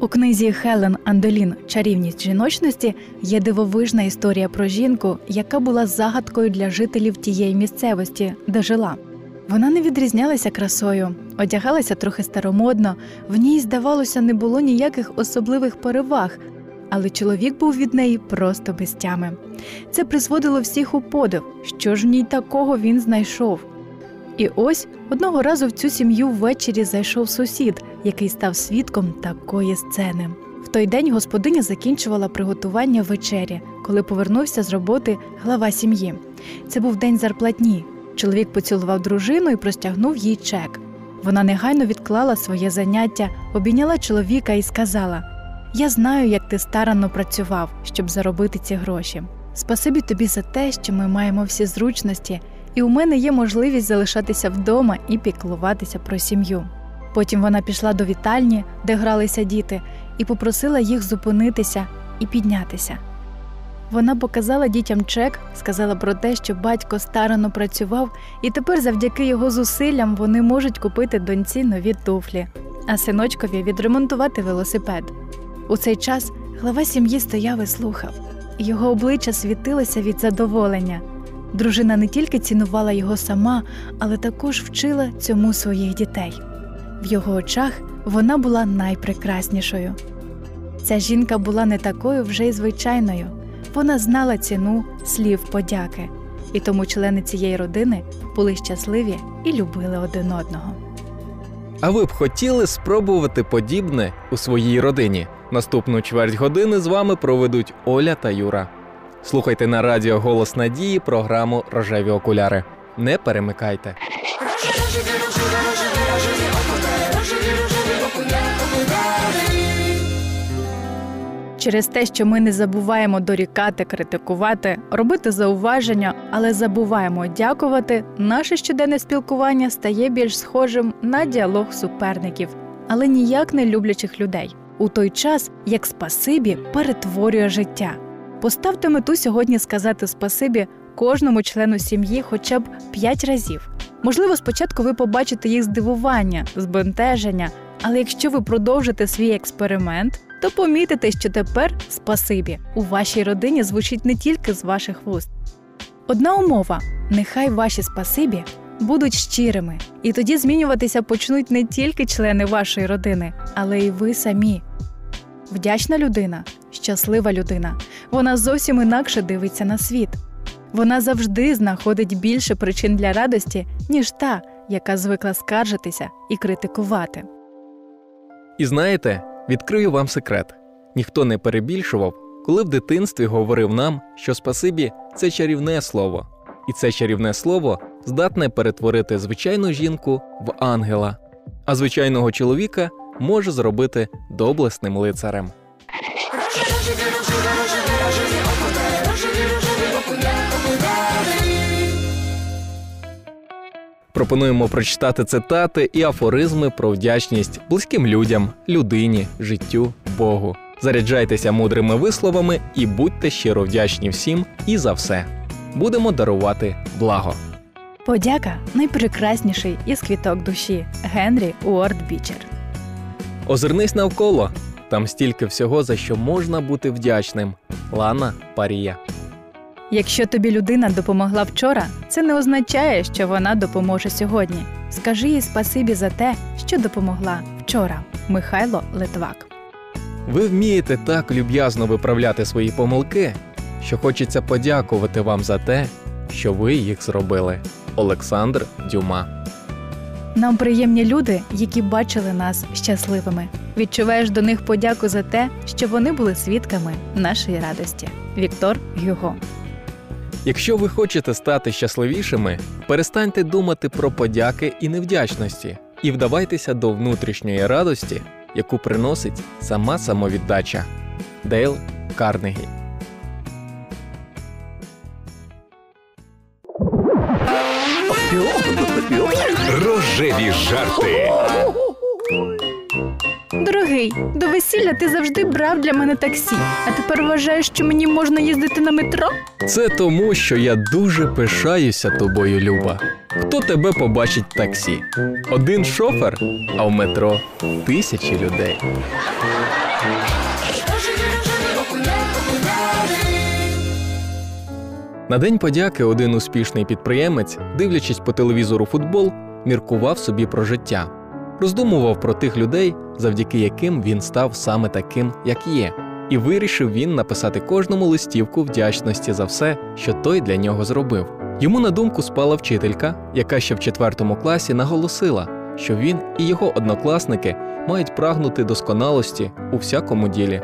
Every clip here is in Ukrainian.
У книзі Хелен Андолін Чарівність жіночності є дивовижна історія про жінку, яка була загадкою для жителів тієї місцевості, де жила. Вона не відрізнялася красою, одягалася трохи старомодно, в ній, здавалося, не було ніяких особливих переваг, але чоловік був від неї просто без тями. Це призводило всіх у подив, що ж в ній такого він знайшов. І ось одного разу в цю сім'ю ввечері зайшов сусід, який став свідком такої сцени. В той день господиня закінчувала приготування вечері, коли повернувся з роботи глава сім'ї. Це був день зарплатні. Чоловік поцілував дружину і простягнув їй чек. Вона негайно відклала своє заняття, обійняла чоловіка і сказала: Я знаю, як ти старанно працював, щоб заробити ці гроші. Спасибі тобі за те, що ми маємо всі зручності, і у мене є можливість залишатися вдома і піклуватися про сім'ю. Потім вона пішла до вітальні, де гралися діти, і попросила їх зупинитися і піднятися. Вона показала дітям чек, сказала про те, що батько старано працював, і тепер, завдяки його зусиллям, вони можуть купити доньці нові туфлі, а синочкові відремонтувати велосипед. У цей час глава сім'ї стояв і слухав. Його обличчя світилося від задоволення. Дружина не тільки цінувала його сама, але також вчила цьому своїх дітей. В його очах вона була найпрекраснішою. Ця жінка була не такою вже й звичайною. Вона знала ціну слів подяки, і тому члени цієї родини були щасливі і любили один одного. А ви б хотіли спробувати подібне у своїй родині? Наступну чверть години з вами проведуть Оля та Юра. Слухайте на радіо Голос Надії програму Рожеві окуляри. Не перемикайте. Через те, що ми не забуваємо дорікати, критикувати, робити зауваження, але забуваємо дякувати, наше щоденне спілкування стає більш схожим на діалог суперників, але ніяк не люблячих людей. У той час як спасибі перетворює життя. Поставте мету сьогодні сказати спасибі кожному члену сім'ї хоча б п'ять разів. Можливо, спочатку ви побачите їх здивування, збентеження, але якщо ви продовжите свій експеримент, то помітите, що тепер спасибі у вашій родині звучить не тільки з ваших вуст. Одна умова: нехай ваші спасибі будуть щирими, і тоді змінюватися почнуть не тільки члени вашої родини, але й ви самі. Вдячна людина, щаслива людина. Вона зовсім інакше дивиться на світ. Вона завжди знаходить більше причин для радості, ніж та, яка звикла скаржитися і критикувати. І знаєте, відкрию вам секрет: ніхто не перебільшував, коли в дитинстві говорив нам, що спасибі це чарівне слово, і це чарівне слово здатне перетворити звичайну жінку в ангела, а звичайного чоловіка може зробити доблесним лицарем. Пропонуємо прочитати цитати і афоризми про вдячність близьким людям, людині, життю, Богу. Заряджайтеся мудрими висловами і будьте щиро вдячні всім і за все. Будемо дарувати благо. Подяка найпрекрасніший із квіток душі Генрі Уорд Бічер. Озирнись навколо. Там стільки всього, за що можна бути вдячним. Лана Парія. Якщо тобі людина допомогла вчора, це не означає, що вона допоможе сьогодні. Скажи їй спасибі за те, що допомогла вчора. Михайло Литвак. Ви вмієте так люб'язно виправляти свої помилки, що хочеться подякувати вам за те, що ви їх зробили. Олександр Дюма. Нам приємні люди, які бачили нас щасливими. Відчуваєш до них подяку за те, що вони були свідками нашої радості. Віктор Гюго. Якщо ви хочете стати щасливішими, перестаньте думати про подяки і невдячності і вдавайтеся до внутрішньої радості, яку приносить сама самовіддача. Дейл Карнегі. Рожеві жарти. Дорогий, до весілля ти завжди брав для мене таксі, а тепер вважаєш, що мені можна їздити на метро? Це тому, що я дуже пишаюся тобою, Люба. Хто тебе побачить в таксі? Один шофер, а в метро тисячі людей. На день подяки один успішний підприємець, дивлячись по телевізору футбол, міркував собі про життя, роздумував про тих людей, завдяки яким він став саме таким, як є, і вирішив він написати кожному листівку вдячності за все, що той для нього зробив. Йому на думку спала вчителька, яка ще в четвертому класі наголосила, що він і його однокласники мають прагнути досконалості у всякому ділі.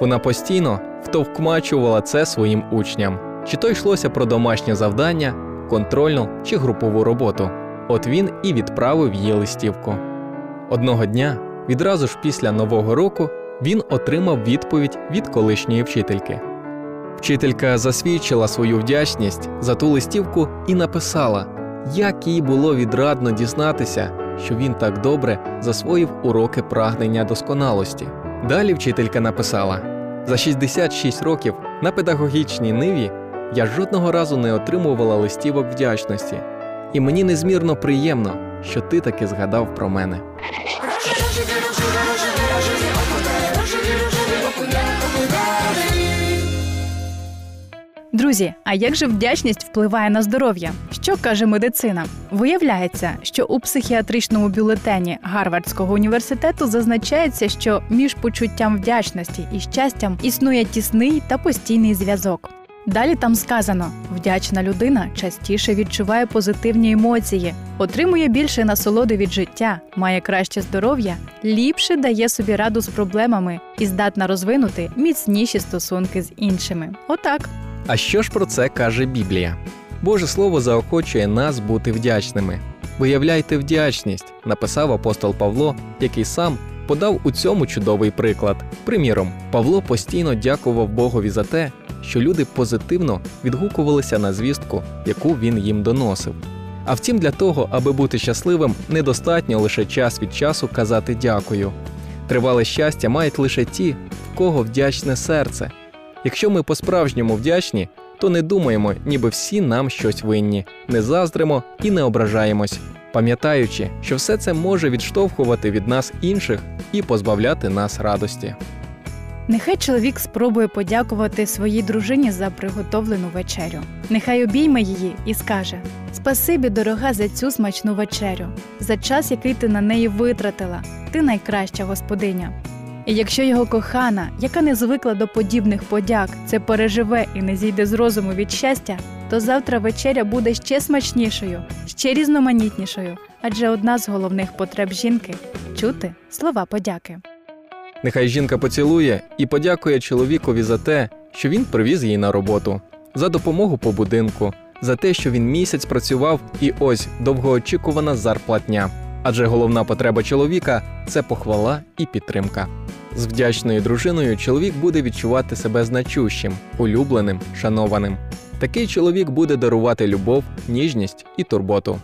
Вона постійно втовкмачувала це своїм учням. Чи то йшлося про домашнє завдання, контрольну чи групову роботу. От він і відправив їй листівку. Одного дня, відразу ж після Нового року, він отримав відповідь від колишньої вчительки. Вчителька засвідчила свою вдячність за ту листівку і написала, як їй було відрадно дізнатися, що він так добре засвоїв уроки прагнення досконалості. Далі вчителька написала: за 66 років на педагогічній ниві я жодного разу не отримувала листівок вдячності, і мені незмірно приємно, що ти таки згадав про мене. Друзі, а як же вдячність впливає на здоров'я? Що каже медицина? Виявляється, що у психіатричному бюлетені Гарвардського університету зазначається, що між почуттям вдячності і щастям існує тісний та постійний зв'язок. Далі там сказано: вдячна людина частіше відчуває позитивні емоції, отримує більше насолоди від життя, має краще здоров'я, ліпше дає собі раду з проблемами і здатна розвинути міцніші стосунки з іншими. Отак. А що ж про це каже Біблія? Боже Слово заохочує нас бути вдячними. Виявляйте вдячність, написав апостол Павло, який сам подав у цьому чудовий приклад. Приміром, Павло постійно дякував Богові за те, що люди позитивно відгукувалися на звістку, яку він їм доносив. А втім, для того, аби бути щасливим, недостатньо лише час від часу казати дякую. Тривале щастя мають лише ті, в кого вдячне серце. Якщо ми по-справжньому вдячні, то не думаємо, ніби всі нам щось винні, не заздримо і не ображаємось, пам'ятаючи, що все це може відштовхувати від нас інших і позбавляти нас радості. Нехай чоловік спробує подякувати своїй дружині за приготовлену вечерю. Нехай обійме її і скаже: Спасибі, дорога, за цю смачну вечерю, за час, який ти на неї витратила. Ти найкраща господиня. І якщо його кохана, яка не звикла до подібних подяк, це переживе і не зійде з розуму від щастя, то завтра вечеря буде ще смачнішою, ще різноманітнішою, адже одна з головних потреб жінки чути слова подяки. Нехай жінка поцілує і подякує чоловікові за те, що він привіз її на роботу, за допомогу по будинку, за те, що він місяць працював, і ось довгоочікувана зарплатня. Адже головна потреба чоловіка це похвала і підтримка. З вдячною дружиною чоловік буде відчувати себе значущим, улюбленим, шанованим. Такий чоловік буде дарувати любов, ніжність і турботу.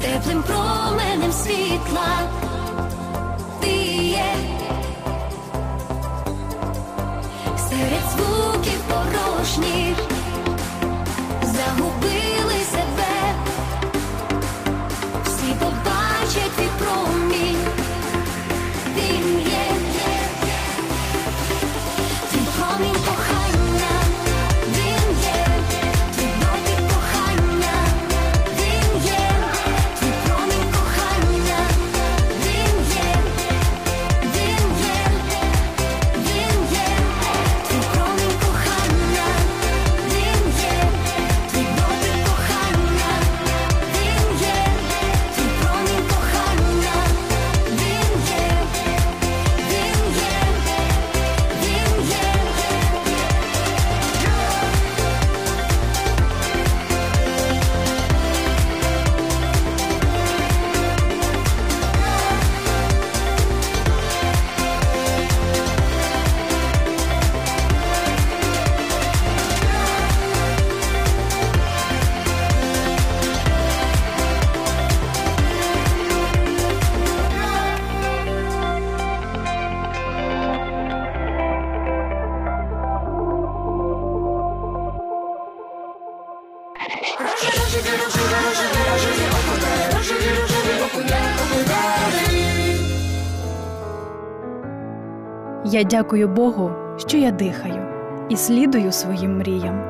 Теплим променем світла Я дякую Богу, що я дихаю і слідую своїм мріям.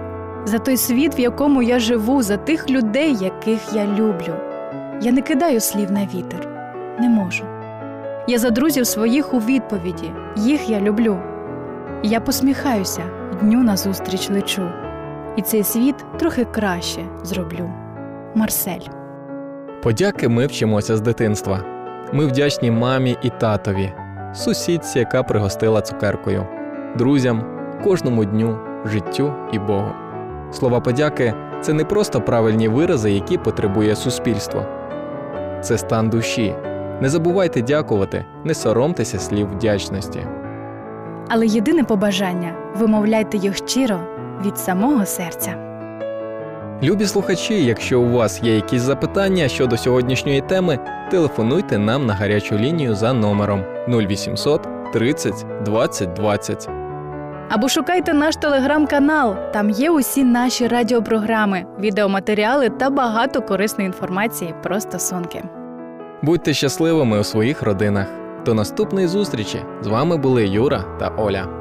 За той світ, в якому я живу, за тих людей, яких я люблю. Я не кидаю слів на вітер, не можу. Я за друзів своїх у відповіді, їх я люблю. Я посміхаюся, дню назустріч лечу, і цей світ трохи краще зроблю. Марсель. Подяки ми вчимося з дитинства. Ми вдячні мамі і татові, сусідці, яка пригостила цукеркою, друзям, кожному дню, життю і Богу. Слова подяки це не просто правильні вирази, які потребує суспільство. Це стан душі. Не забувайте дякувати, не соромтеся слів вдячності. Але єдине побажання вимовляйте їх щиро від самого серця. Любі слухачі, якщо у вас є якісь запитання щодо сьогоднішньої теми, телефонуйте нам на гарячу лінію за номером 0800 30 20 20. Або шукайте наш телеграм-канал. Там є усі наші радіопрограми, відеоматеріали та багато корисної інформації про стосунки. Будьте щасливими у своїх родинах. До наступної зустрічі! З вами були Юра та Оля.